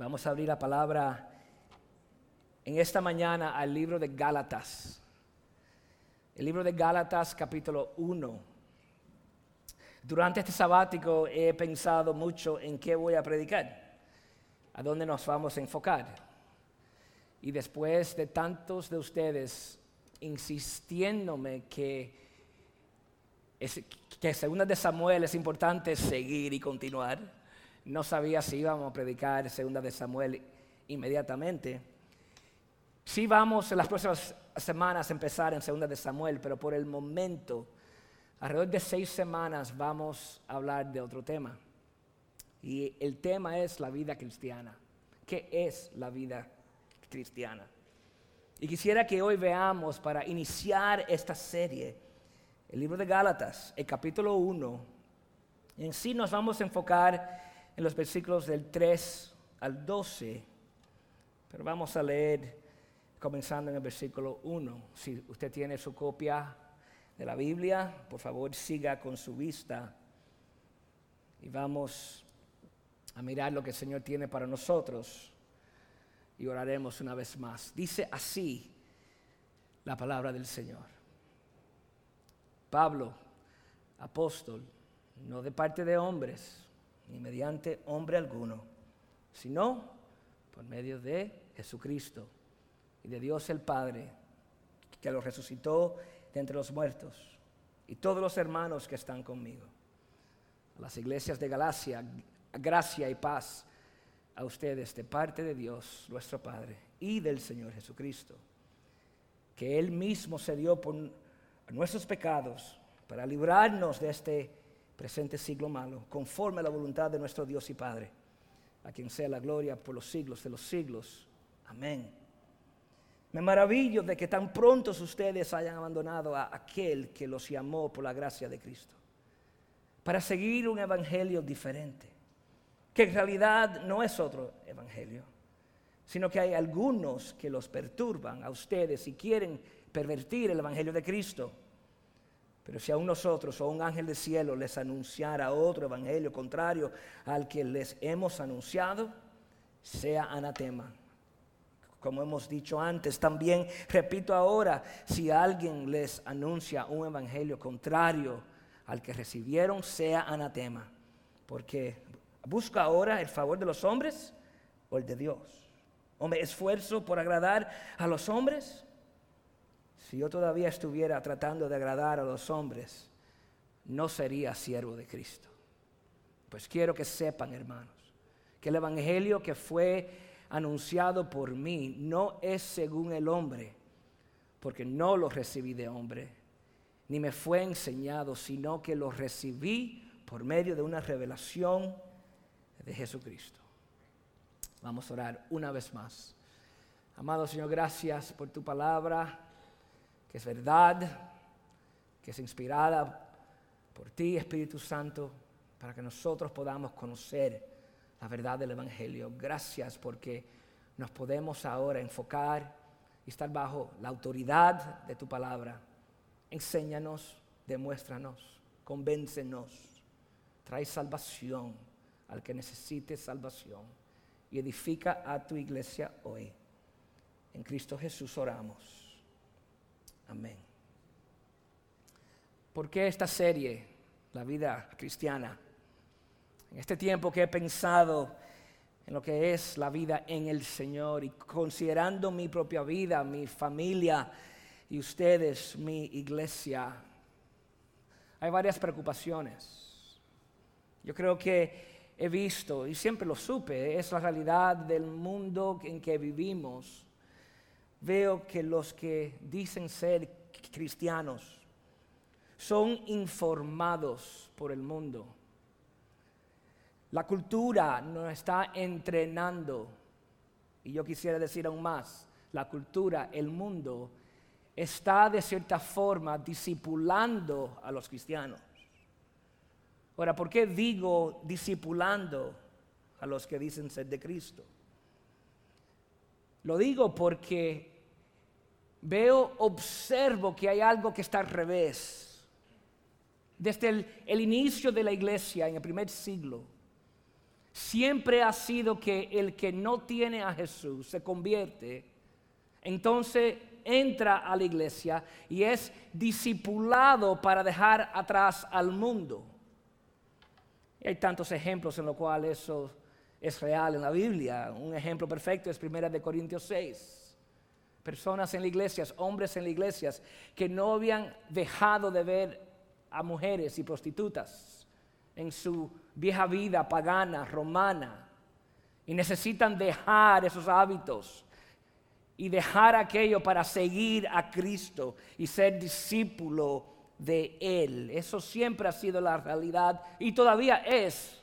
Vamos a abrir la palabra en esta mañana al libro de Gálatas. El libro de Gálatas capítulo 1. Durante este sabático he pensado mucho en qué voy a predicar, a dónde nos vamos a enfocar. Y después de tantos de ustedes insistiéndome que, que segunda de Samuel es importante seguir y continuar, no sabía si íbamos a predicar segunda de Samuel inmediatamente. Sí vamos en las próximas semanas a empezar en segunda de Samuel, pero por el momento Alrededor de seis semanas vamos a hablar de otro tema. Y el tema es la vida cristiana. ¿Qué es la vida cristiana? Y quisiera que hoy veamos para iniciar esta serie el libro de Gálatas, el capítulo 1. En sí nos vamos a enfocar en los versículos del 3 al 12, pero vamos a leer comenzando en el versículo 1. Si usted tiene su copia de la Biblia, por favor siga con su vista y vamos a mirar lo que el Señor tiene para nosotros y oraremos una vez más. Dice así la palabra del Señor. Pablo, apóstol, no de parte de hombres, ni mediante hombre alguno, sino por medio de Jesucristo y de Dios el Padre, que lo resucitó de entre los muertos y todos los hermanos que están conmigo. A las iglesias de Galacia, gracia y paz a ustedes de parte de Dios, nuestro Padre, y del Señor Jesucristo, que Él mismo se dio por nuestros pecados para librarnos de este presente siglo malo, conforme a la voluntad de nuestro Dios y Padre, a quien sea la gloria por los siglos de los siglos. Amén. Me maravillo de que tan prontos ustedes hayan abandonado a aquel que los llamó por la gracia de Cristo, para seguir un evangelio diferente, que en realidad no es otro evangelio, sino que hay algunos que los perturban a ustedes y quieren pervertir el evangelio de Cristo. Pero si a nosotros o un ángel del cielo les anunciara otro evangelio contrario al que les hemos anunciado, sea anatema como hemos dicho antes, también repito ahora, si alguien les anuncia un evangelio contrario al que recibieron, sea anatema. Porque busca ahora el favor de los hombres o el de Dios. ¿O me esfuerzo por agradar a los hombres? Si yo todavía estuviera tratando de agradar a los hombres, no sería siervo de Cristo. Pues quiero que sepan, hermanos, que el evangelio que fue anunciado por mí no es según el hombre, porque no lo recibí de hombre, ni me fue enseñado, sino que lo recibí por medio de una revelación de Jesucristo. Vamos a orar una vez más. Amado Señor, gracias por tu palabra, que es verdad, que es inspirada por ti, Espíritu Santo, para que nosotros podamos conocer la verdad del Evangelio. Gracias porque nos podemos ahora enfocar y estar bajo la autoridad de tu palabra. Enséñanos, demuéstranos, convéncenos, trae salvación al que necesite salvación y edifica a tu iglesia hoy. En Cristo Jesús oramos. Amén. ¿Por qué esta serie, la vida cristiana? En este tiempo que he pensado en lo que es la vida en el Señor y considerando mi propia vida, mi familia y ustedes, mi iglesia, hay varias preocupaciones. Yo creo que he visto y siempre lo supe, es la realidad del mundo en que vivimos. Veo que los que dicen ser cristianos son informados por el mundo la cultura nos está entrenando, y yo quisiera decir aún más, la cultura, el mundo, está de cierta forma discipulando a los cristianos. Ahora, ¿por qué digo discipulando a los que dicen ser de Cristo? Lo digo porque veo, observo que hay algo que está al revés. Desde el, inicio de la iglesia en el primer siglo, siempre ha sido que el que no tiene a Jesús se convierte, entonces entra a la iglesia y es discipulado para dejar atrás al mundo. Hay tantos ejemplos en los cuales eso es real en la Biblia. Un ejemplo perfecto es 1 de Corintios 6. Personas en las iglesias, hombres en las iglesias, que no habían dejado de ver a mujeres y prostitutas en su vieja vida pagana, romana, y necesitan dejar esos hábitos y dejar aquello para seguir a Cristo y ser discípulo de Él. Eso siempre ha sido la realidad y todavía es.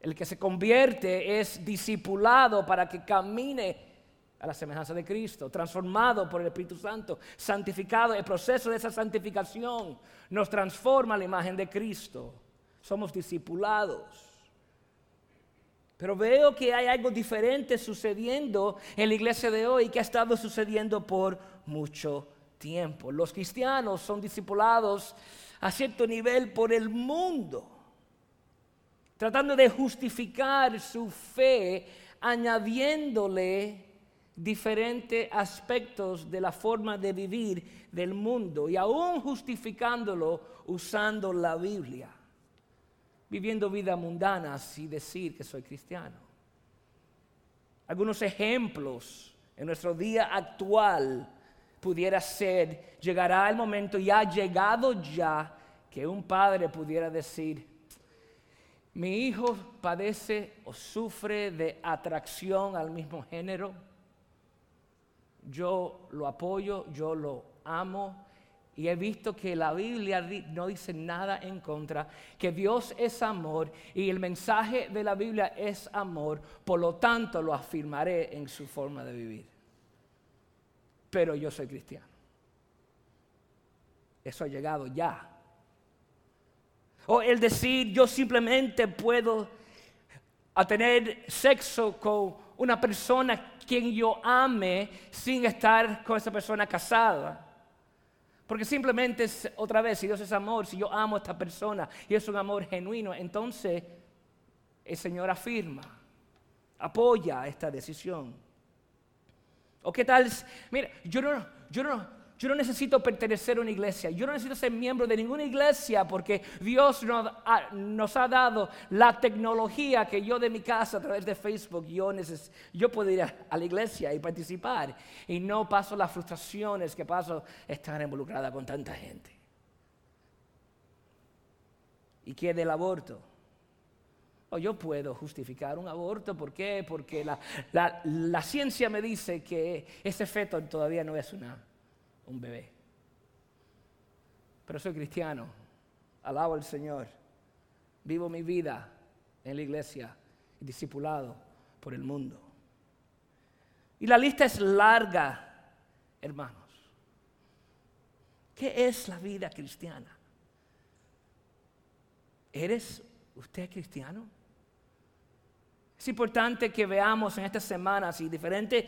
El que se convierte es discipulado para que camine a la semejanza de Cristo, transformado por el Espíritu Santo, santificado. El proceso de esa santificación nos transforma a la imagen de Cristo. Somos discipulados. Pero veo que hay algo diferente sucediendo en la iglesia de hoy que ha estado sucediendo por mucho tiempo. Los cristianos son discipulados a cierto nivel por el mundo, tratando de justificar su fe, añadiéndole diferentes aspectos de la forma de vivir del mundo y aún justificándolo usando la Biblia, viviendo vida mundana y decir que soy cristiano. Algunos ejemplos en nuestro día actual pudiera ser, llegará el momento, y ha llegado ya, que un padre pudiera decir, mi hijo padece o sufre de atracción al mismo género yo lo apoyo, yo lo amo. Y he visto que la Biblia no dice nada en contra, que Dios es amor y el mensaje de la Biblia es amor, por lo tanto lo afirmaré en su forma de vivir. Pero yo soy cristiano. Eso ha llegado ya. O el decir yo simplemente puedo tener sexo con una persona quien yo ame sin estar con esa persona casada. Porque simplemente es, otra vez, si Dios es amor, si yo amo a esta persona y es un amor genuino, entonces el Señor afirma, apoya esta decisión. ¿O qué tal? Mira, yo no, yo no, yo no necesito pertenecer a una iglesia, yo no necesito ser miembro de ninguna iglesia porque Dios nos ha, dado la tecnología que yo de mi casa a través de Facebook, yo, puedo ir a, la iglesia y participar y no paso las frustraciones que paso estar involucrada con tanta gente. ¿Y qué del aborto? O yo puedo justificar un aborto, ¿por qué? Porque la, la ciencia me dice que ese feto todavía no es una un bebé. Pero soy cristiano, alabo al Señor, vivo mi vida en la iglesia, discipulado por el mundo. Y la lista es larga, hermanos. ¿Qué es la vida cristiana? ¿Eres usted cristiano? Es importante que veamos en estas semanas y diferentes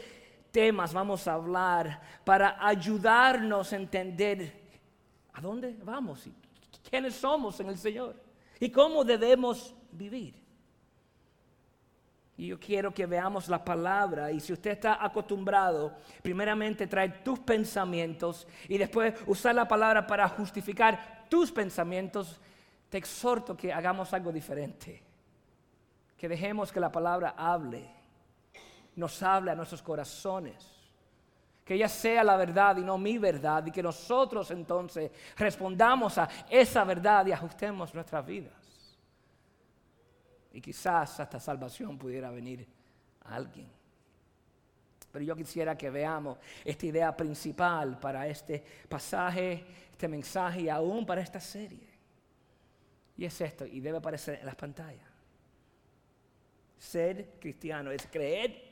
temas vamos a hablar para ayudarnos a entender a dónde vamos y quiénes somos en el Señor y cómo debemos vivir. Y yo quiero que veamos la palabra y si usted está acostumbrado, primeramente traer tus pensamientos y después usar la palabra para justificar tus pensamientos, te exhorto que hagamos algo diferente. Que dejemos que la palabra hable nos hable a nuestros corazones. Que ella sea la verdad y no mi verdad y que nosotros entonces respondamos a esa verdad y ajustemos nuestras vidas. Y quizás hasta salvación pudiera venir a alguien. Pero yo quisiera que veamos esta idea principal para este pasaje, este mensaje y aún para esta serie. Y es esto, y debe aparecer en las pantallas. Ser cristiano es creer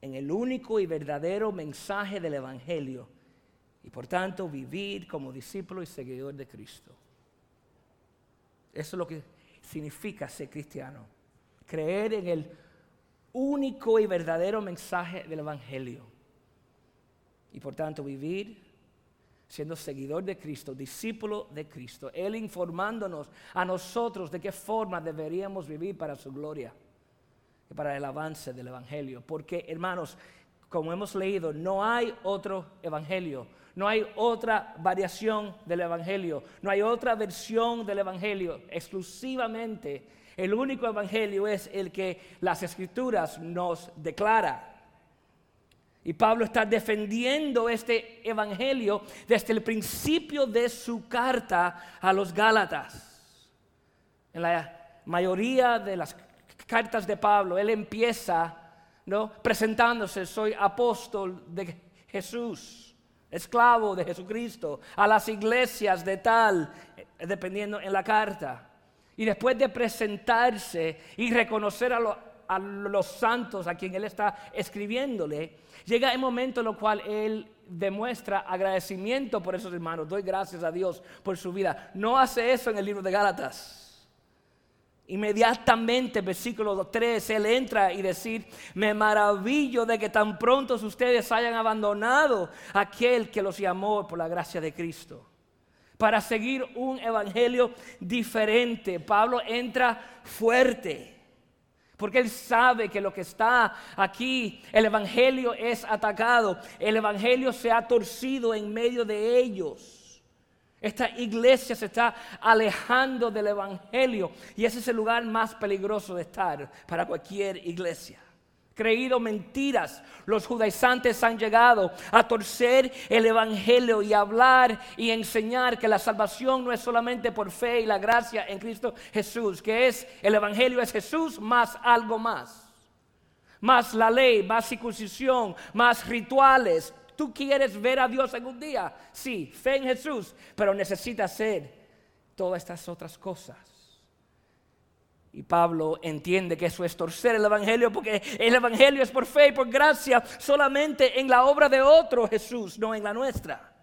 en el único y verdadero mensaje del Evangelio y por tanto vivir como discípulo y seguidor de Cristo. Eso es lo que significa ser cristiano. Creer en el único y verdadero mensaje del Evangelio. Y por tanto vivir siendo seguidor de Cristo, discípulo de Cristo, Él informándonos a nosotros de qué forma deberíamos vivir para su gloria para el avance del Evangelio. Porque, hermanos, como hemos leído, no hay otro Evangelio, no hay otra variación del Evangelio, no hay otra versión del Evangelio, exclusivamente el único Evangelio es el que las Escrituras nos declara. Y Pablo está defendiendo este evangelio desde el principio de su carta a los Gálatas. En la mayoría de las cartas de Pablo, él empieza ¿no? presentándose, soy apóstol de Jesús, esclavo de Jesucristo, a las iglesias de tal, dependiendo en la carta. Y después de presentarse y reconocer a, a los santos a quien él está escribiéndole, llega el momento en el cual él demuestra agradecimiento por esos hermanos. Doy gracias a Dios por su vida. No hace eso en el libro de Gálatas. Inmediatamente, versículo 3, él entra y decir, me maravillo de que tan pronto ustedes hayan abandonado aquel que los llamó por la gracia de Cristo. Para seguir un evangelio diferente, Pablo entra fuerte porque Él sabe que lo que está aquí, el Evangelio es atacado. El Evangelio se ha torcido en medio de ellos. Esta iglesia se está alejando del Evangelio y ese es el lugar más peligroso de estar para cualquier iglesia creído mentiras. Los judaizantes han llegado a torcer el Evangelio y hablar y enseñar que la salvación no es solamente por fe y la gracia en Cristo Jesús, que es el Evangelio es Jesús más algo más. Más la ley, más circuncisión, más rituales. Tú quieres ver a Dios en un día. Sí, fe en Jesús, pero necesitas hacer todas estas otras cosas. Y Pablo entiende que eso es torcer el Evangelio porque el Evangelio es por fe y por gracia solamente en la obra de otro Jesús, no en la nuestra.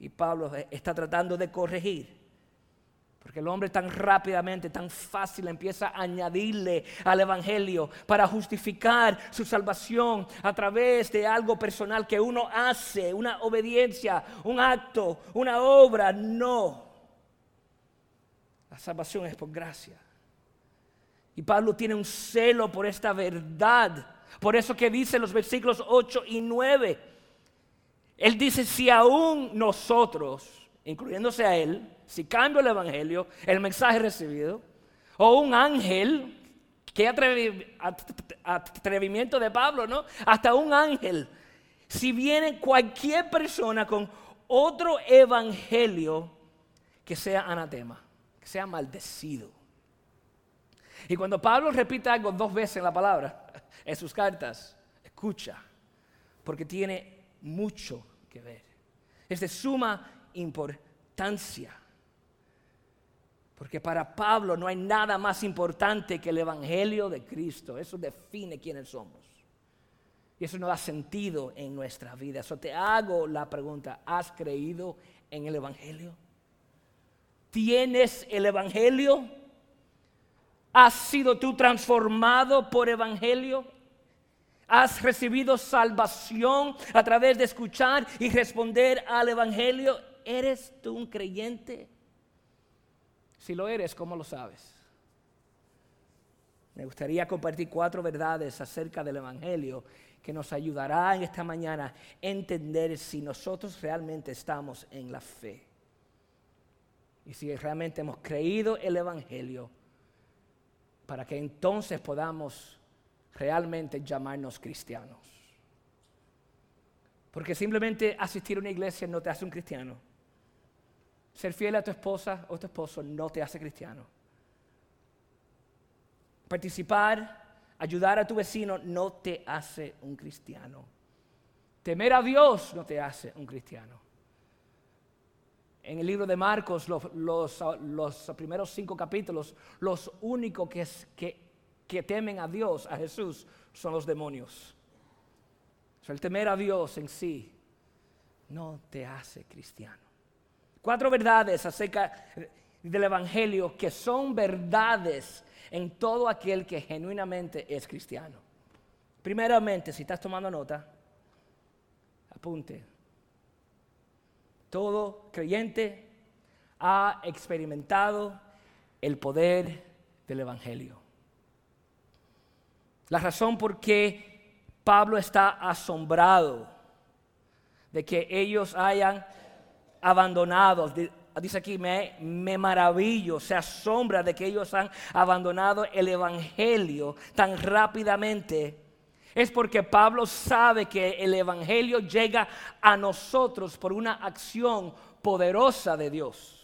Y Pablo está tratando de corregir. Porque el hombre tan rápidamente, tan fácil empieza a añadirle al Evangelio para justificar su salvación a través de algo personal que uno hace, una obediencia, un acto, una obra. No. La salvación es por gracia. Y Pablo tiene un celo por esta verdad. Por eso que dice los versículos 8 y 9. Él dice, si aún nosotros, incluyéndose a él, si cambio el Evangelio, el mensaje recibido, o un ángel, qué atrevimiento de Pablo, ¿no? Hasta un ángel, si viene cualquier persona con otro evangelio que sea anatema que sea maldecido. Y cuando Pablo repite algo dos veces en la palabra, en sus cartas, escucha, porque tiene mucho que ver. Es de suma importancia. Porque para Pablo no hay nada más importante que el Evangelio de Cristo. Eso define quiénes somos. Y eso no da sentido en nuestra vida. Eso te hago la pregunta, ¿has creído en el Evangelio? ¿Tienes el Evangelio? ¿Has sido tú transformado por Evangelio? ¿Has recibido salvación a través de escuchar y responder al Evangelio? ¿Eres tú un creyente? Si lo eres, ¿cómo lo sabes? Me gustaría compartir cuatro verdades acerca del Evangelio que nos ayudará en esta mañana a entender si nosotros realmente estamos en la fe y si realmente hemos creído el Evangelio, para que entonces podamos realmente llamarnos cristianos. Porque simplemente asistir a una iglesia no te hace un cristiano. Ser fiel a tu esposa o tu esposo no te hace cristiano. Participar, ayudar a tu vecino no te hace un cristiano. Temer a Dios no te hace un cristiano en el libro de Marcos, los, primeros cinco capítulos, los únicos que, que, que, temen a Dios, a Jesús, son los demonios. el temer a Dios en sí no te hace cristiano. Cuatro verdades acerca del Evangelio que son verdades en todo aquel que genuinamente es cristiano. Primeramente, si estás tomando nota, apunte, Todo creyente ha experimentado el poder del Evangelio. La razón por qué Pablo está asombrado de que ellos hayan abandonado, dice aquí, me, me maravillo, se asombra de que ellos han abandonado el Evangelio tan rápidamente. Es porque Pablo sabe que el Evangelio llega a nosotros por una acción poderosa de Dios.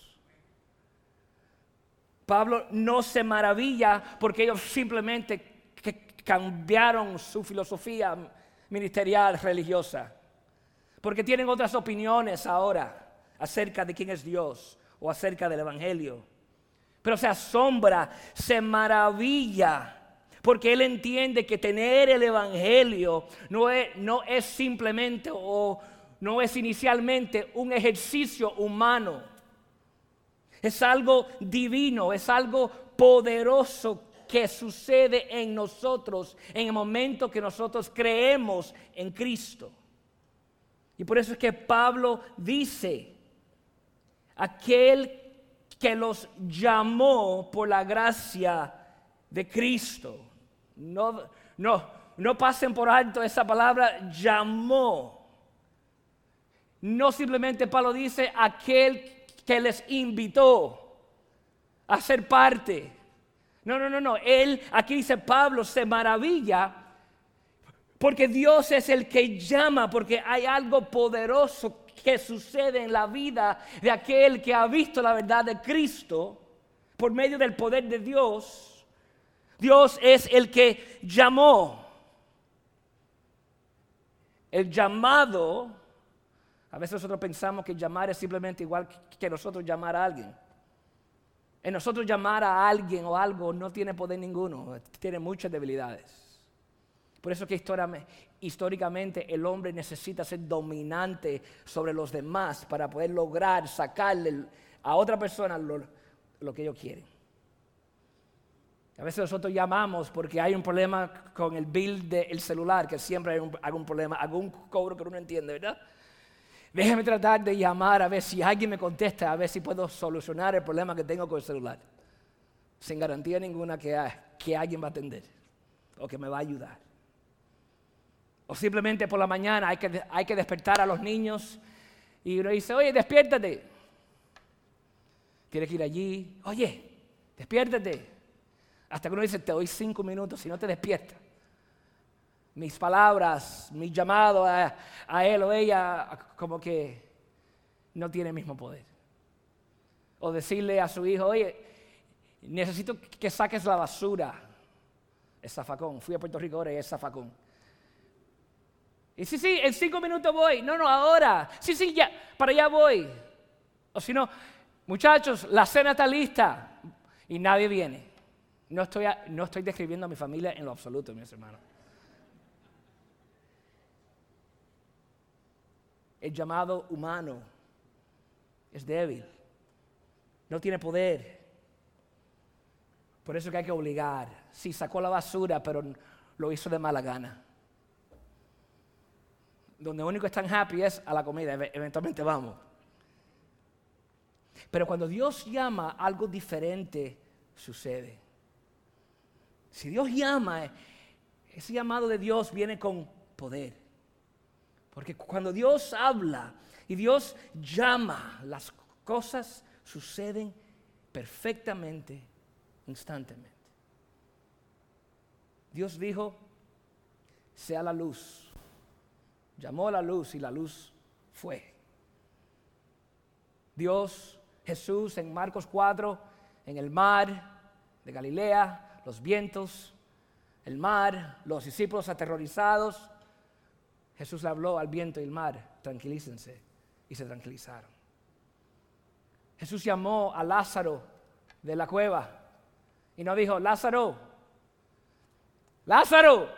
Pablo no se maravilla porque ellos simplemente cambiaron su filosofía ministerial religiosa, porque tienen otras opiniones ahora acerca de quién es Dios o acerca del Evangelio. Pero se asombra, se maravilla porque él entiende que tener el Evangelio no es, no es simplemente o no es inicialmente un ejercicio humano. Es algo divino, es algo poderoso que sucede en nosotros en el momento que nosotros creemos en Cristo. Y por eso es que Pablo dice, aquel que los llamó por la gracia de Cristo. No, no, no pasen por alto esa palabra llamó. No simplemente Pablo dice aquel que les invitó a ser parte. No, no, no, no. Él, aquí dice Pablo, se maravilla porque Dios es el que llama, porque hay algo poderoso que sucede en la vida de aquel que ha visto la verdad de Cristo por medio del poder de Dios Dios es el que llamó. El llamado, a veces nosotros pensamos que llamar es simplemente igual que nosotros llamar a alguien. En nosotros llamar a alguien o algo no tiene poder ninguno, tiene muchas debilidades. Por eso que históricamente el hombre necesita ser dominante sobre los demás para poder lograr sacarle a otra persona lo, que ellos quieren. A veces nosotros llamamos porque hay un problema con el bill del celular, que siempre hay algún problema, algún cobro que uno no entiende, ¿verdad? Déjeme tratar de llamar a ver si alguien me contesta, a ver si puedo solucionar el problema que tengo con el celular. Sin garantía ninguna que, que alguien va a atender o que me va a ayudar. O simplemente por la mañana hay que, hay que despertar a los niños y uno dice, oye, despiértate. Tienes que ir allí, oye, despiértate. Hasta que uno dice, te doy cinco minutos, si no te despiertas. Mis palabras, mi llamado a, él o ella, como que no tiene el mismo poder. O decirle a su hijo, oye, necesito que saques la basura. Es zafacón. Fui a Puerto Rico ahora y es zafacón. Y sí, sí, en cinco minutos voy. No, no, ahora. Sí, sí, ya, para allá voy. O si no, muchachos, la cena está lista y nadie viene. No estoy, no estoy describiendo a mi familia en lo absoluto, mis hermanos. El llamado humano es débil, no tiene poder. Por eso que hay que obligar. Sí, sacó la basura, pero lo hizo de mala gana. Donde único están happy es a la comida, eventualmente vamos. Pero cuando Dios llama, algo diferente sucede. Si Dios llama, ese llamado de Dios viene con poder. Porque cuando Dios habla y Dios llama, las cosas suceden perfectamente, instantáneamente. Dios dijo, sea la luz. Llamó a la luz y la luz fue. Dios, Jesús en Marcos 4, en el mar de Galilea, los vientos, el mar, los discípulos aterrorizados. Jesús habló al viento y el mar, tranquilícense, y se tranquilizaron. Jesús llamó a Lázaro de la cueva y no dijo, Lázaro, Lázaro.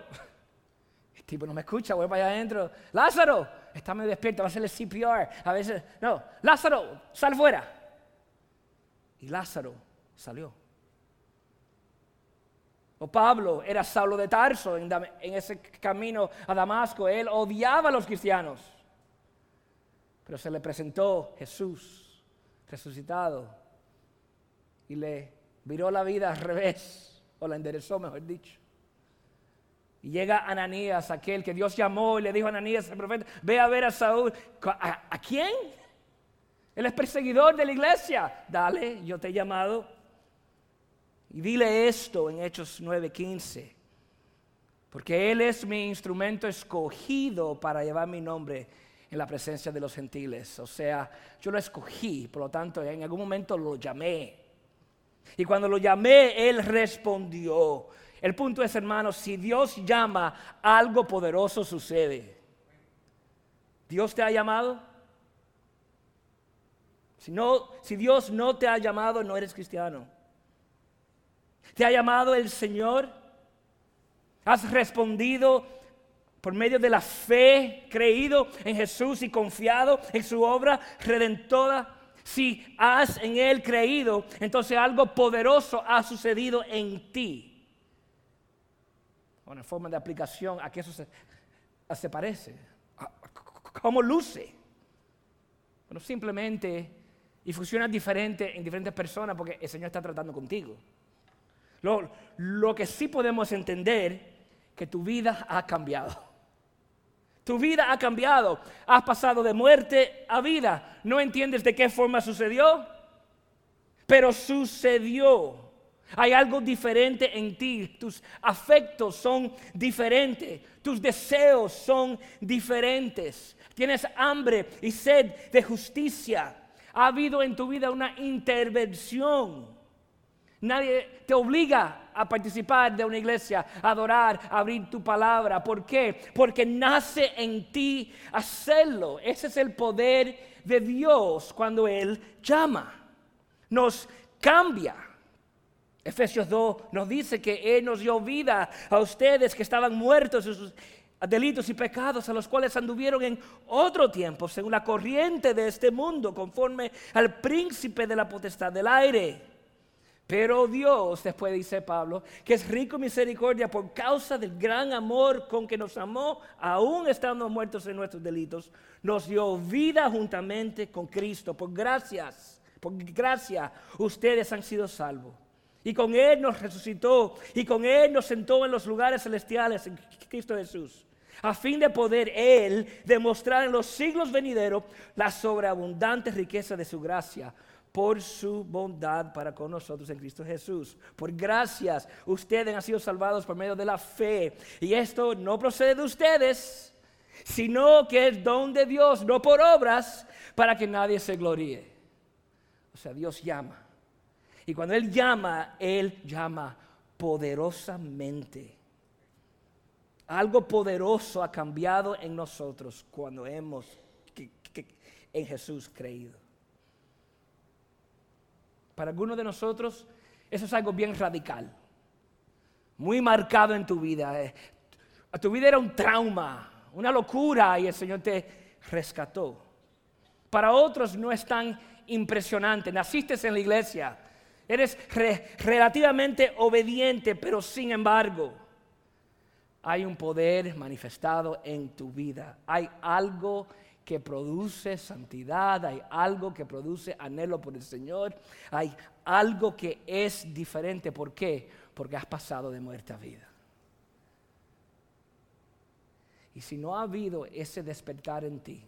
Tipo no me escucha, voy para allá adentro. Lázaro, está medio despierto, va a hacerle CPR. A veces, no, Lázaro, sal fuera. Y Lázaro salió. O Pablo era Saulo de Tarso en, ese camino a Damasco. Él odiaba a los cristianos. Pero se le presentó Jesús resucitado y le viró la vida al revés, o la enderezó, mejor dicho. Y llega Ananías, aquel que Dios llamó y le dijo a Ananías, el profeta, ve a ver a Saúl. ¿A, ¿A, quién? Él es perseguidor de la iglesia. Dale, yo te he llamado. Y dile esto en Hechos 9:15. Porque Él es mi instrumento escogido para llevar mi nombre en la presencia de los gentiles. O sea, yo lo escogí, por lo tanto, en algún momento lo llamé. Y cuando lo llamé, Él respondió. El punto es, hermanos, si Dios llama, algo poderoso sucede. ¿Dios te ha llamado? Si, no, si Dios no te ha llamado, no eres cristiano. ¿Te ha llamado el Señor? ¿Has respondido por medio de la fe, creído en Jesús y confiado en su obra redentora? Si has en Él creído, entonces algo poderoso ha sucedido en ti. Una forma de aplicación a que eso se, parece. ¿Cómo luce? Bueno, simplemente, y funciona diferente en diferentes personas porque el Señor está tratando contigo. Lo, lo que sí podemos entender, que tu vida ha cambiado. Tu vida ha cambiado. Has pasado de muerte a vida. No entiendes de qué forma sucedió, pero sucedió. Hay algo diferente en ti. Tus afectos son diferentes. Tus deseos son diferentes. Tienes hambre y sed de justicia. Ha habido en tu vida una intervención. Nadie te obliga a participar de una iglesia, a adorar, a abrir tu palabra. ¿Por qué? Porque nace en ti hacerlo. Ese es el poder de Dios cuando Él llama. Nos cambia. Efesios 2 nos dice que Él nos dio vida a ustedes que estaban muertos en sus delitos y pecados a los cuales anduvieron en otro tiempo, según la corriente de este mundo, conforme al príncipe de la potestad del aire pero Dios, después dice Pablo, que es rico en misericordia por causa del gran amor con que nos amó, aún estando muertos en nuestros delitos, nos dio vida juntamente con Cristo. Por gracias, por gracia, ustedes han sido salvos. Y con Él nos resucitó y con Él nos sentó en los lugares celestiales en Cristo Jesús a fin de poder Él demostrar en los siglos venideros la sobreabundante riqueza de su gracia por su bondad para con nosotros en Cristo Jesús. Por gracias, ustedes han sido salvados por medio de la fe. Y esto no procede de ustedes, sino que es don de Dios, no por obras, para que nadie se gloríe. O sea, Dios llama. Y cuando Él llama, Él llama poderosamente. Algo poderoso ha cambiado en nosotros cuando hemos en Jesús creído. Para algunos de nosotros eso es algo bien radical, muy marcado en tu vida. Eh, tu vida era un trauma, una locura y el Señor te rescató. Para otros no es tan impresionante. Naciste en la iglesia, eres relativamente obediente, pero sin embargo hay un poder manifestado en tu vida. Hay algo que produce santidad, hay algo que produce anhelo por el Señor, hay algo que es diferente. ¿Por qué? Porque has pasado de muerte a vida. Y si no ha habido ese despertar en ti,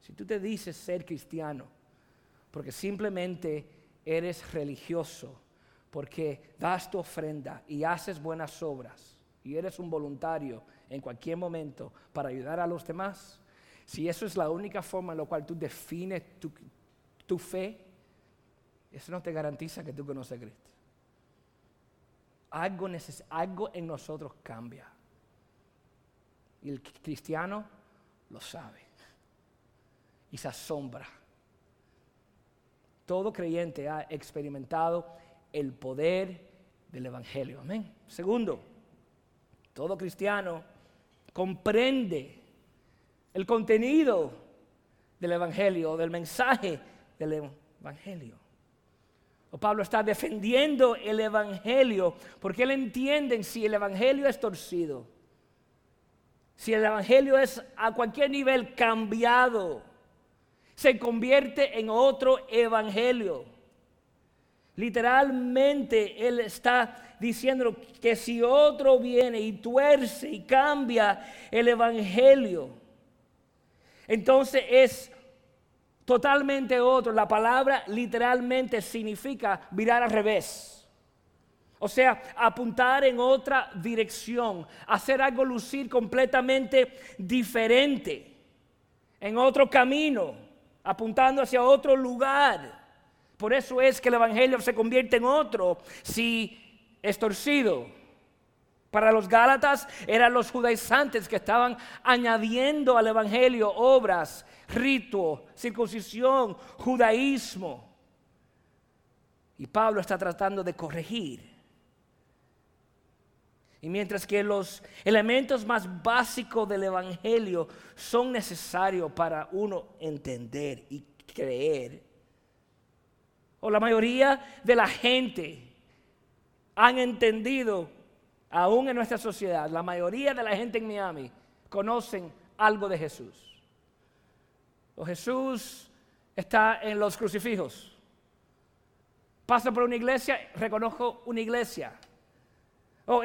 si tú te dices ser cristiano, porque simplemente eres religioso, porque das tu ofrenda y haces buenas obras, y eres un voluntario en cualquier momento para ayudar a los demás, si eso es la única forma en la cual tú defines tu, fe, eso no te garantiza que tú conoces a Cristo. Algo, algo en nosotros cambia. Y el cristiano lo sabe. Y se asombra. Todo creyente ha experimentado el poder del Evangelio. Amén. Segundo, todo cristiano comprende el contenido del Evangelio, del mensaje del Evangelio. Pablo está defendiendo el Evangelio porque él entiende si el Evangelio es torcido, si el Evangelio es a cualquier nivel cambiado, se convierte en otro Evangelio. Literalmente Él está diciendo que si otro viene y tuerce y cambia el Evangelio, entonces es totalmente otro. La palabra literalmente significa virar al revés. O sea, apuntar en otra dirección, hacer algo lucir completamente diferente, en otro camino, apuntando hacia otro lugar. Por eso es que el Evangelio se convierte en otro si es torcido. Para los Gálatas eran los judaizantes que estaban añadiendo al Evangelio obras, rito, circuncisión, judaísmo. Y Pablo está tratando de corregir y mientras que los elementos más básicos del Evangelio son necesarios para uno entender y creer, o la mayoría de la gente han entendido, aún en nuestra sociedad, la mayoría de la gente en Miami conocen algo de Jesús. O Jesús está en los crucifijos. Paso por una iglesia, reconozco una iglesia. O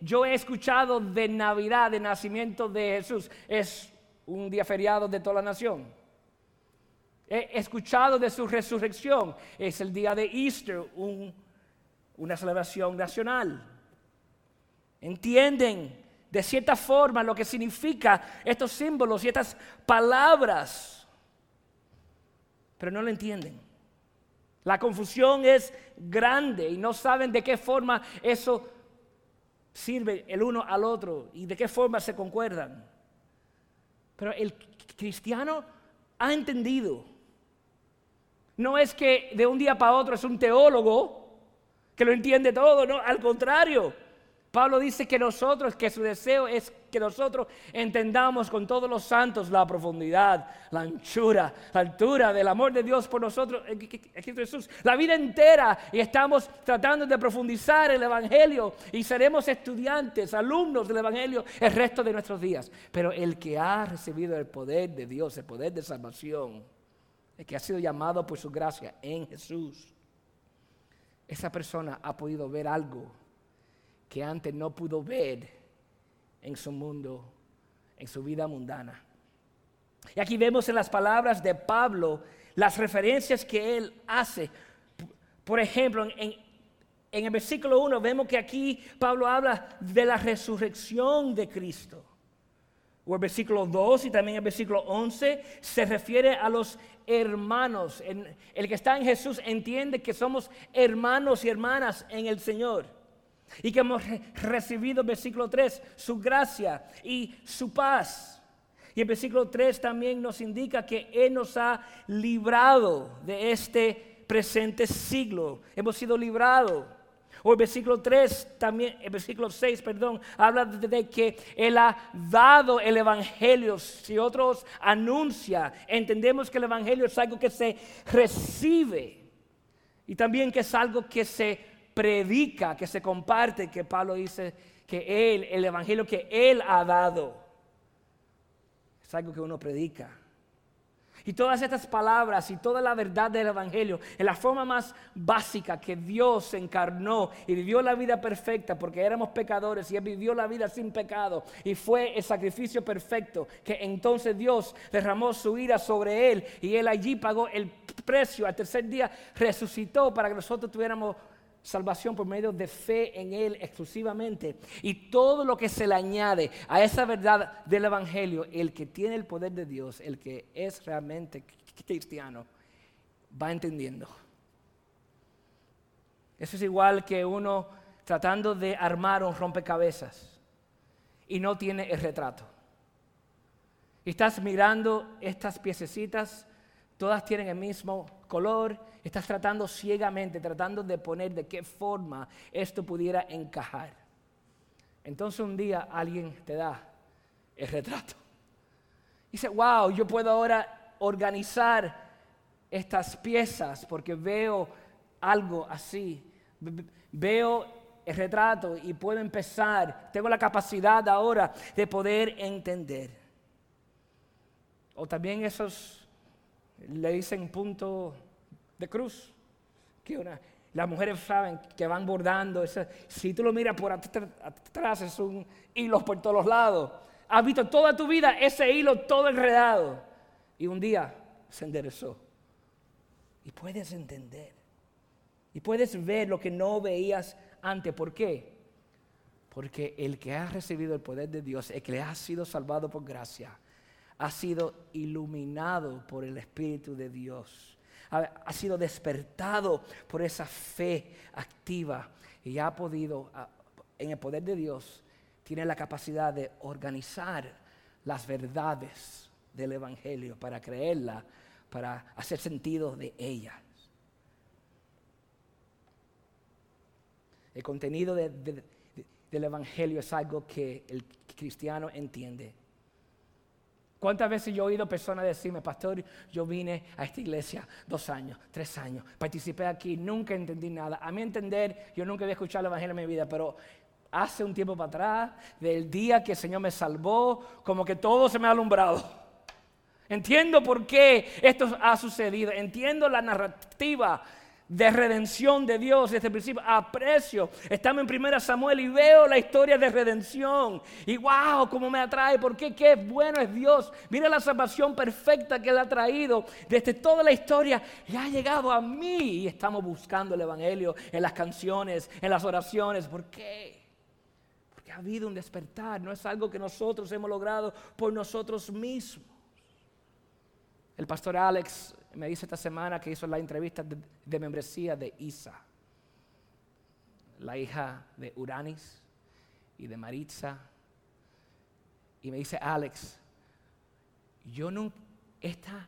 yo he escuchado de Navidad, de nacimiento de Jesús. Es un día feriado de toda la nación. He escuchado de su resurrección. Es el día de Easter, una celebración nacional. ¿Entienden de cierta forma lo que significa estos símbolos y estas palabras? Pero no lo entienden. La confusión es grande y no saben de qué forma eso sirve el uno al otro y de qué forma se concuerdan. Pero el cristiano ha entendido. No es que de un día para otro es un teólogo que lo entiende todo, no, al contrario. Pablo dice que nosotros, que su deseo es que nosotros entendamos con todos los santos la profundidad, la anchura, la altura del amor de Dios por nosotros en Jesús. La vida entera y estamos tratando de profundizar el Evangelio y seremos estudiantes, alumnos del Evangelio el resto de nuestros días. Pero el que ha recibido el poder de Dios, el poder de salvación, el que ha sido llamado por su gracia en Jesús, esa persona ha podido ver algo que antes no pudo ver en su mundo, en su vida mundana. Y aquí vemos en las palabras de Pablo las referencias que él hace. Por ejemplo, en, el versículo 1 vemos que aquí Pablo habla de la resurrección de Cristo. O el versículo 2 y también el versículo 11 se refiere a los hermanos. El que está en Jesús entiende que somos hermanos y hermanas en el Señor. Y que hemos recibido, versículo 3, su gracia y su paz. Y el versículo 3 también nos indica que Él nos ha librado de este presente siglo. Hemos sido librados. O el versículo 3, también, el versículo 6, perdón, habla de, que Él ha dado el Evangelio. Si otros anuncia, entendemos que el Evangelio es algo que se recibe. Y también que es algo que se predica, que se comparte, que Pablo dice que Él, el Evangelio que Él ha dado, es algo que uno predica. Y todas estas palabras y toda la verdad del Evangelio, en la forma más básica que Dios encarnó y vivió la vida perfecta porque éramos pecadores y Él vivió la vida sin pecado y fue el sacrificio perfecto que entonces Dios derramó su ira sobre Él y Él allí pagó el precio. Al tercer día resucitó para que nosotros tuviéramos salvación por medio de fe en Él exclusivamente. Y todo lo que se le añade a esa verdad del Evangelio, el que tiene el poder de Dios, el que es realmente cristiano, va entendiendo. Eso es igual que uno tratando de armar un rompecabezas y no tiene el retrato. Y estás mirando estas piececitas, todas tienen el mismo color, estás tratando ciegamente, tratando de poner de qué forma esto pudiera encajar. Entonces un día alguien te da el retrato. Dice, wow, yo puedo ahora organizar estas piezas porque veo algo así. Veo el retrato y puedo empezar. Tengo la capacidad ahora de poder entender. O también esos le dicen punto de cruz. Que una, las mujeres saben que van bordando. si tú lo miras por atrás, es un hilo por todos los lados. Has visto toda tu vida ese hilo todo enredado. Y un día se enderezó. Y puedes entender. Y puedes ver lo que no veías antes. ¿Por qué? Porque el que ha recibido el poder de Dios, el que ha sido salvado por gracia, ha sido iluminado por el Espíritu de Dios. Ha, sido despertado por esa fe activa y ha podido, en el poder de Dios, tiene la capacidad de organizar las verdades del Evangelio para creerla, para hacer sentido de ellas. El contenido del Evangelio es algo que el cristiano entiende. ¿Cuántas veces yo he oído personas decirme, pastor, yo vine a esta iglesia dos años, tres años, participé aquí, nunca entendí nada? A mi entender, yo nunca había escuchado el Evangelio en mi vida, pero hace un tiempo para atrás, del día que el Señor me salvó, como que todo se me ha alumbrado. Entiendo por qué esto ha sucedido, entiendo la narrativa de redención de Dios desde el principio. Aprecio. Estamos en Primera Samuel y veo la historia de redención. Y wow, cómo me atrae. Porque qué bueno es Dios. Mira la salvación perfecta que Él ha traído desde toda la historia y ha llegado a mí. Y estamos buscando el Evangelio en las canciones, en las oraciones. ¿Por qué? Porque ha habido un despertar. No es algo que nosotros hemos logrado por nosotros mismos. El pastor Alex me dice esta semana que hizo la entrevista de, membresía de Isa, la hija de Uranis y de Maritza. Y me dice, Alex, yo no, esta,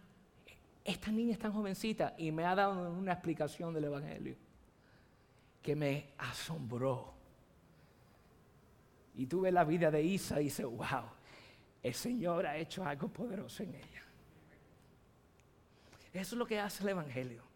esta niña es tan jovencita y me ha dado una explicación del Evangelio que me asombró. Y tuve la vida de Isa y dice, wow, el Señor ha hecho algo poderoso en ella. Eso es lo que hace el Evangelio.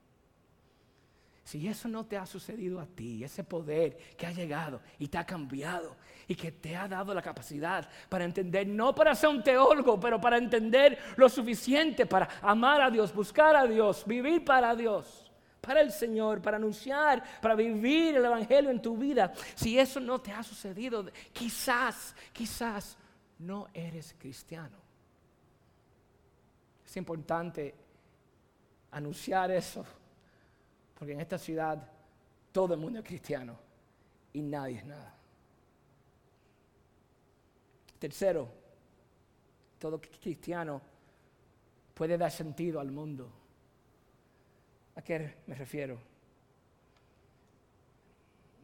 Si eso no te ha sucedido a ti, ese poder que ha llegado y te ha cambiado y que te ha dado la capacidad para entender, no para ser un teólogo, pero para entender lo suficiente para amar a Dios, buscar a Dios, vivir para Dios, para el Señor, para anunciar, para vivir el Evangelio en tu vida. Si eso no te ha sucedido, quizás, quizás no eres cristiano. Es importante anunciar eso, porque en esta ciudad todo el mundo es cristiano y nadie es nada. Tercero, todo cristiano puede dar sentido al mundo. ¿A qué me refiero?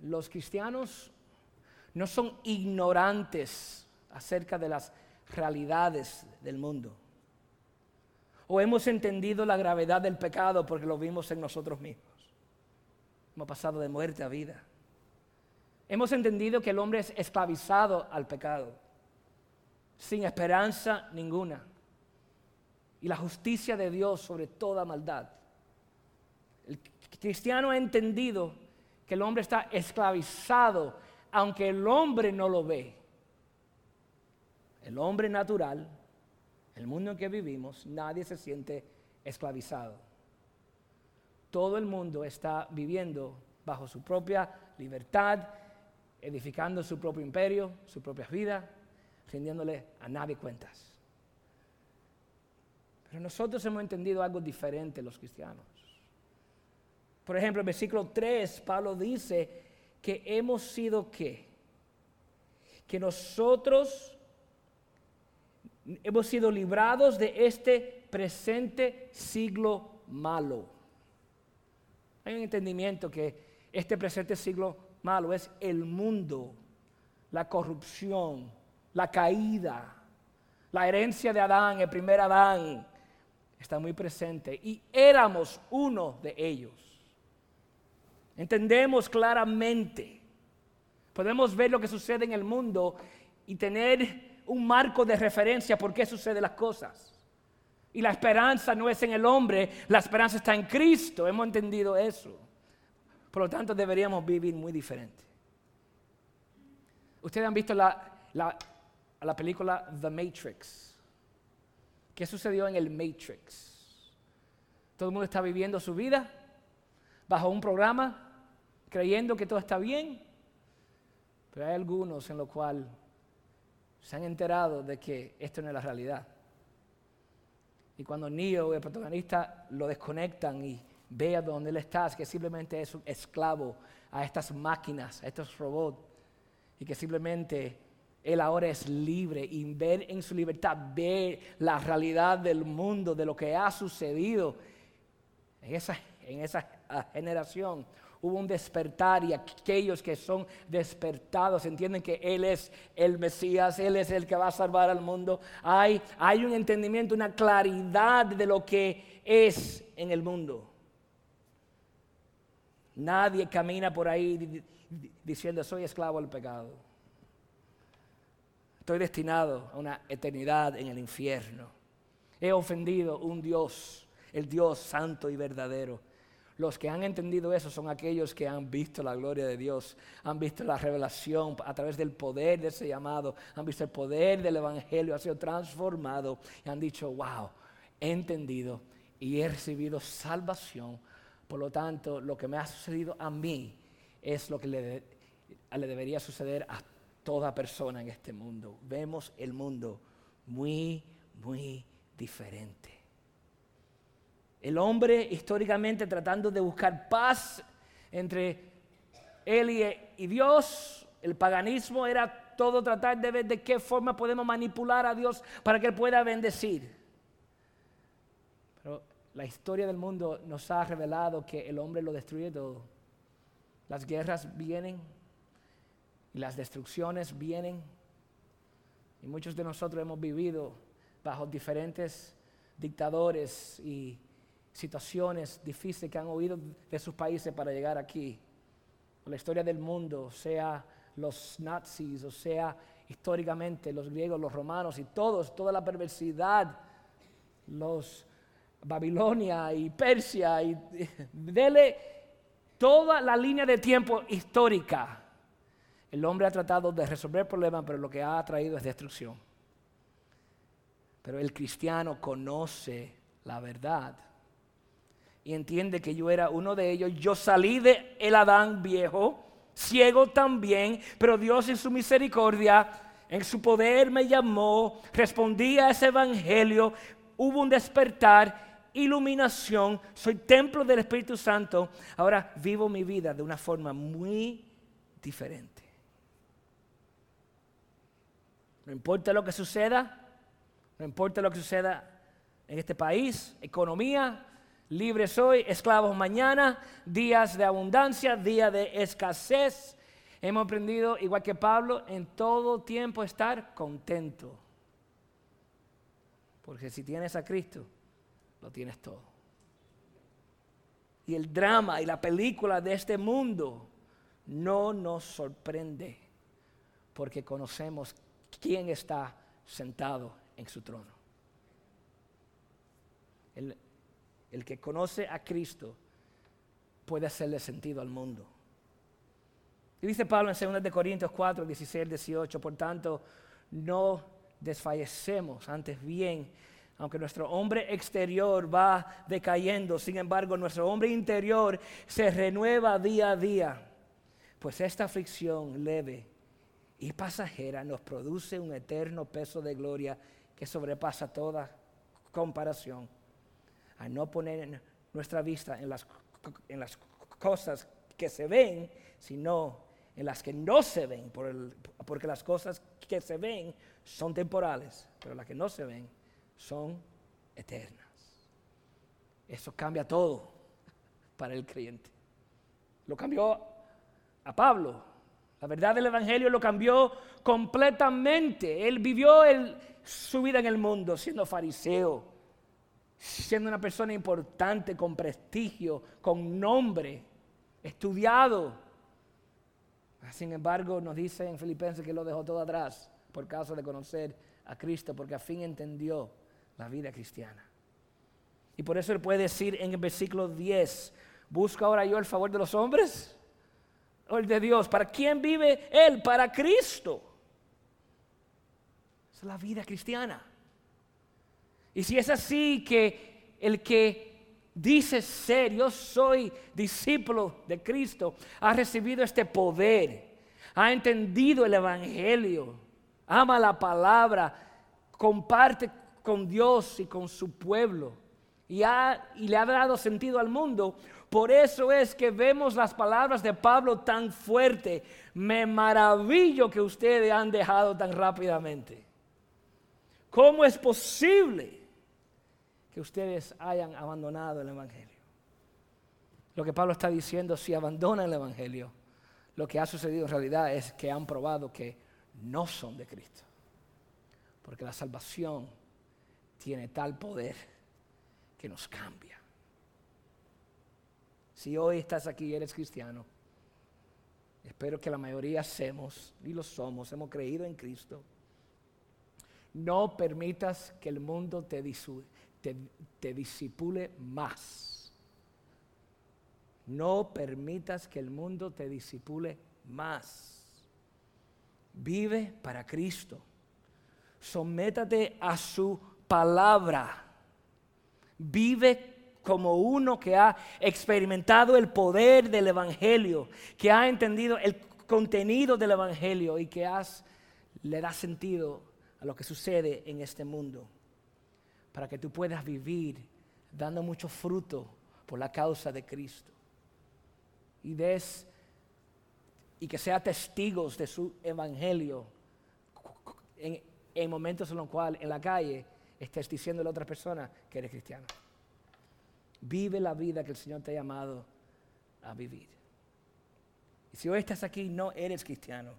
Los cristianos no son ignorantes acerca de las realidades del mundo o hemos entendido la gravedad del pecado porque lo vimos en nosotros mismos. Hemos pasado de muerte a vida. Hemos entendido que el hombre es esclavizado al pecado, sin esperanza ninguna. Y la justicia de Dios sobre toda maldad. El cristiano ha entendido que el hombre está esclavizado, aunque el hombre no lo ve. El hombre natural el mundo en que vivimos, nadie se siente esclavizado. Todo el mundo está viviendo bajo su propia libertad, edificando su propio imperio, su propia vida, rindiéndole a nadie cuentas. Pero nosotros hemos entendido algo diferente los cristianos. Por ejemplo, en versículo 3, Pablo dice que hemos sido? Que nosotros hemos sido librados de este presente siglo malo. Hay un entendimiento que este presente siglo malo es el mundo, la corrupción, la caída, la herencia de Adán, el primer Adán, está muy presente y éramos uno de ellos. Entendemos claramente, podemos ver lo que sucede en el mundo y tener un marco de referencia por qué suceden las cosas. Y la esperanza no es en el hombre, la esperanza está en Cristo. Hemos entendido eso. Por lo tanto, deberíamos vivir muy diferente. Ustedes han visto la, la película The Matrix. ¿Qué sucedió en el Matrix? Todo el mundo está viviendo su vida bajo un programa, creyendo que todo está bien, pero hay algunos en los cuales se han enterado de que esto no es la realidad. Y cuando Neo, el protagonista, lo desconectan y ve a donde él está, que simplemente es un esclavo a estas máquinas, a estos robots, y que simplemente él ahora es libre y ver en su libertad, ver la realidad del mundo, de lo que ha sucedido en esa, en esa generación hubo un despertar y aquellos que son despertados entienden que Él es el Mesías, Él es el que va a salvar al mundo. Hay, hay un entendimiento, una claridad de lo que es en el mundo. Nadie camina por ahí diciendo soy esclavo del pecado. Estoy destinado a una eternidad en el infierno. He ofendido un Dios, el Dios santo y verdadero. Los que han entendido eso son aquellos que han visto la gloria de Dios, han visto la revelación a través del poder de ese llamado, han visto el poder del Evangelio, ha sido transformado y han dicho, wow, he entendido y he recibido salvación. Por lo tanto, lo que me ha sucedido a mí es lo que le, le debería suceder a toda persona en este mundo. Vemos el mundo muy, muy diferente. El hombre históricamente tratando de buscar paz entre él y, Dios, el paganismo era todo tratar de ver de qué forma podemos manipular a Dios para que Él pueda bendecir. Pero la historia del mundo nos ha revelado que el hombre lo destruye todo. Las guerras vienen y las destrucciones vienen. Y muchos de nosotros hemos vivido bajo diferentes dictadores y situaciones difíciles que han oído de sus países para llegar aquí. La historia del mundo, sea los nazis, o sea históricamente los griegos, los romanos y todos, toda la perversidad, los Babilonia y Persia, y dele toda la línea de tiempo histórica. El hombre ha tratado de resolver problemas, pero lo que ha traído es destrucción. Pero el cristiano conoce la verdad y entiende que yo era uno de ellos. Yo salí de el Adán viejo, ciego también, pero Dios en su misericordia, en su poder me llamó, respondí a ese evangelio, hubo un despertar, iluminación, soy templo del Espíritu Santo. Ahora vivo mi vida de una forma muy diferente. No importa lo que suceda, no importa lo que suceda en este país, economía, Libre soy, esclavos mañana, días de abundancia, día de escasez. Hemos aprendido, igual que Pablo, en todo tiempo estar contento. Porque si tienes a Cristo, lo tienes todo. Y el drama y la película de este mundo no nos sorprende porque conocemos quién está sentado en su trono. El, el que conoce a Cristo puede hacerle sentido al mundo. Y dice Pablo en 2 de Corintios 4, 16, 18, por tanto, no desfallecemos, antes bien, aunque nuestro hombre exterior va decayendo, sin embargo, nuestro hombre interior se renueva día a día, pues esta aflicción leve y pasajera nos produce un eterno peso de gloria que sobrepasa toda comparación a no poner nuestra vista en las, en las cosas que se ven, sino en las que no se ven, porque las cosas que se ven son temporales, pero las que no se ven son eternas. Eso cambia todo para el creyente. Lo cambió a Pablo. La verdad del Evangelio lo cambió completamente. Él vivió su vida en el mundo siendo fariseo, siendo una persona importante, con prestigio, con nombre, estudiado. Sin embargo, nos dice en Filipenses que lo dejó todo atrás por causa de conocer a Cristo, porque a fin entendió la vida cristiana. Y por eso él puede decir en el versículo 10, ¿busca ahora yo el favor de los hombres o el de Dios? ¿Para quién vive Él? Para Cristo. Es la vida cristiana. Y si es así que el que dice ser, yo soy discípulo de Cristo, ha recibido este poder, ha entendido el Evangelio, ama la palabra, comparte con Dios y con su pueblo y, y le ha dado sentido al mundo, por eso es que vemos las palabras de Pablo tan fuerte. Me maravillo que ustedes han dejado tan rápidamente. ¿Cómo es posible que ustedes hayan abandonado el Evangelio? Lo que Pablo está diciendo, si abandonan el Evangelio, lo que ha sucedido en realidad es que han probado que no son de Cristo. Porque la salvación tiene tal poder que nos cambia. Si hoy estás aquí y eres cristiano, espero que la mayoría hacemos, y lo somos, hemos creído en Cristo. No permitas que el mundo te, te disipule más. No permitas que el mundo te disipule más. Vive para Cristo. Sométate a su palabra. Vive como uno que ha experimentado el poder del Evangelio, que ha entendido el contenido del Evangelio y que has, le da sentido a lo que sucede en este mundo, para que tú puedas vivir dando mucho fruto por la causa de Cristo. Y des y que sea testigos de su evangelio en, en momentos en los cuales en la calle estés diciendo a otra persona que eres cristiano. Vive la vida que el Señor te ha llamado a vivir. Y si hoy estás aquí no eres cristiano,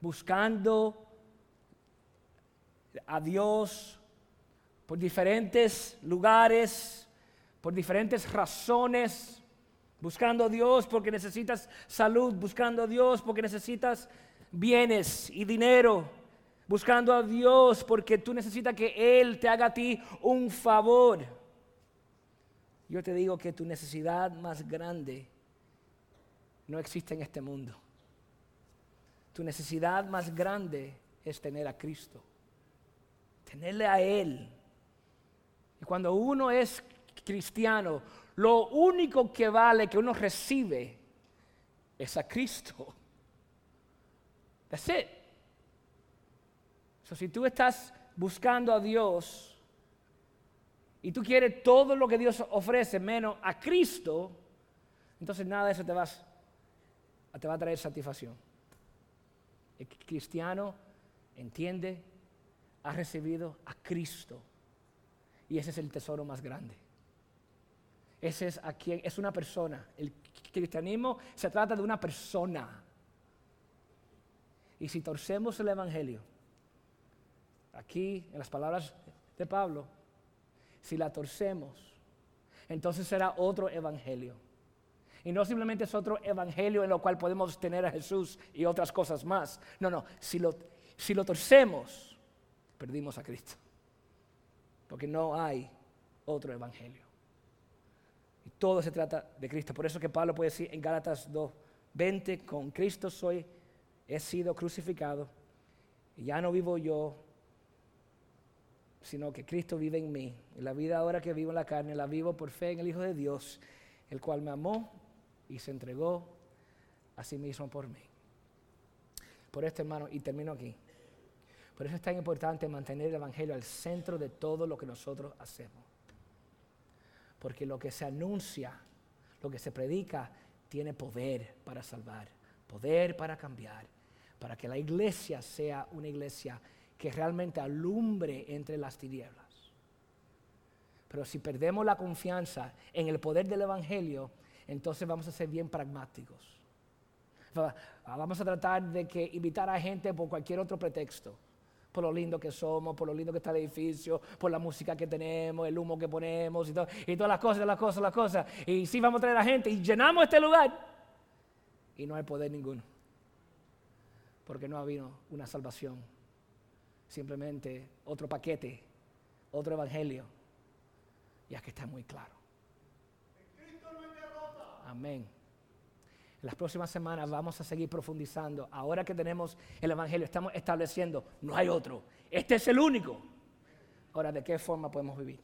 buscando a Dios por diferentes lugares, por diferentes razones, buscando a Dios porque necesitas salud, buscando a Dios porque necesitas bienes y dinero, buscando a Dios porque tú necesitas que Él te haga a ti un favor. Yo te digo que tu necesidad más grande no existe en este mundo. Tu necesidad más grande es tener a Cristo, tenerle a Él. Y cuando uno es cristiano, lo único que vale que uno recibe es a Cristo. That's it. So, si tú estás buscando a Dios, y tú quieres todo lo que Dios ofrece menos a Cristo, entonces nada de eso te, vas, te va a traer satisfacción. El cristiano entiende, ha recibido a Cristo. Y ese es el tesoro más grande. Ese es a quien es una persona. El cristianismo se trata de una persona. Y si torcemos el evangelio, aquí en las palabras de Pablo, si la torcemos, entonces será otro evangelio. Y no simplemente es otro evangelio en lo cual podemos tener a Jesús y otras cosas más. No, no, si lo, si lo torcemos, perdimos a Cristo. Porque no hay otro evangelio. Y todo se trata de Cristo. Por eso que Pablo puede decir en Gálatas 2, 20, con Cristo soy, he sido crucificado. Y ya no vivo yo, sino que Cristo vive en mí. Y la vida ahora que vivo en la carne, la vivo por fe en el Hijo de Dios, el cual me amó y se entregó a sí mismo por mí. Por esto, hermano, y termino aquí. Por eso es tan importante mantener el Evangelio al centro de todo lo que nosotros hacemos. Porque lo que se anuncia, lo que se predica, tiene poder para salvar, poder para cambiar, para que la iglesia sea una iglesia que realmente alumbre entre las tinieblas. Pero si perdemos la confianza en el poder del Evangelio, entonces vamos a ser bien pragmáticos. Vamos a tratar de que invitar a gente por cualquier otro pretexto. Por lo lindo que somos, por lo lindo que está el edificio, por la música que tenemos, el humo que ponemos y, y todas las cosas, las cosas, las cosas. Y sí vamos a traer a gente y llenamos este lugar. Y no hay poder ninguno. Porque no ha habido una salvación simplemente otro paquete, otro evangelio. Y aquí está muy claro. Amén. En las próximas semanas vamos a seguir profundizando. Ahora que tenemos el Evangelio, estamos estableciendo, no hay otro. Este es el único. Ahora, ¿de qué forma podemos vivir?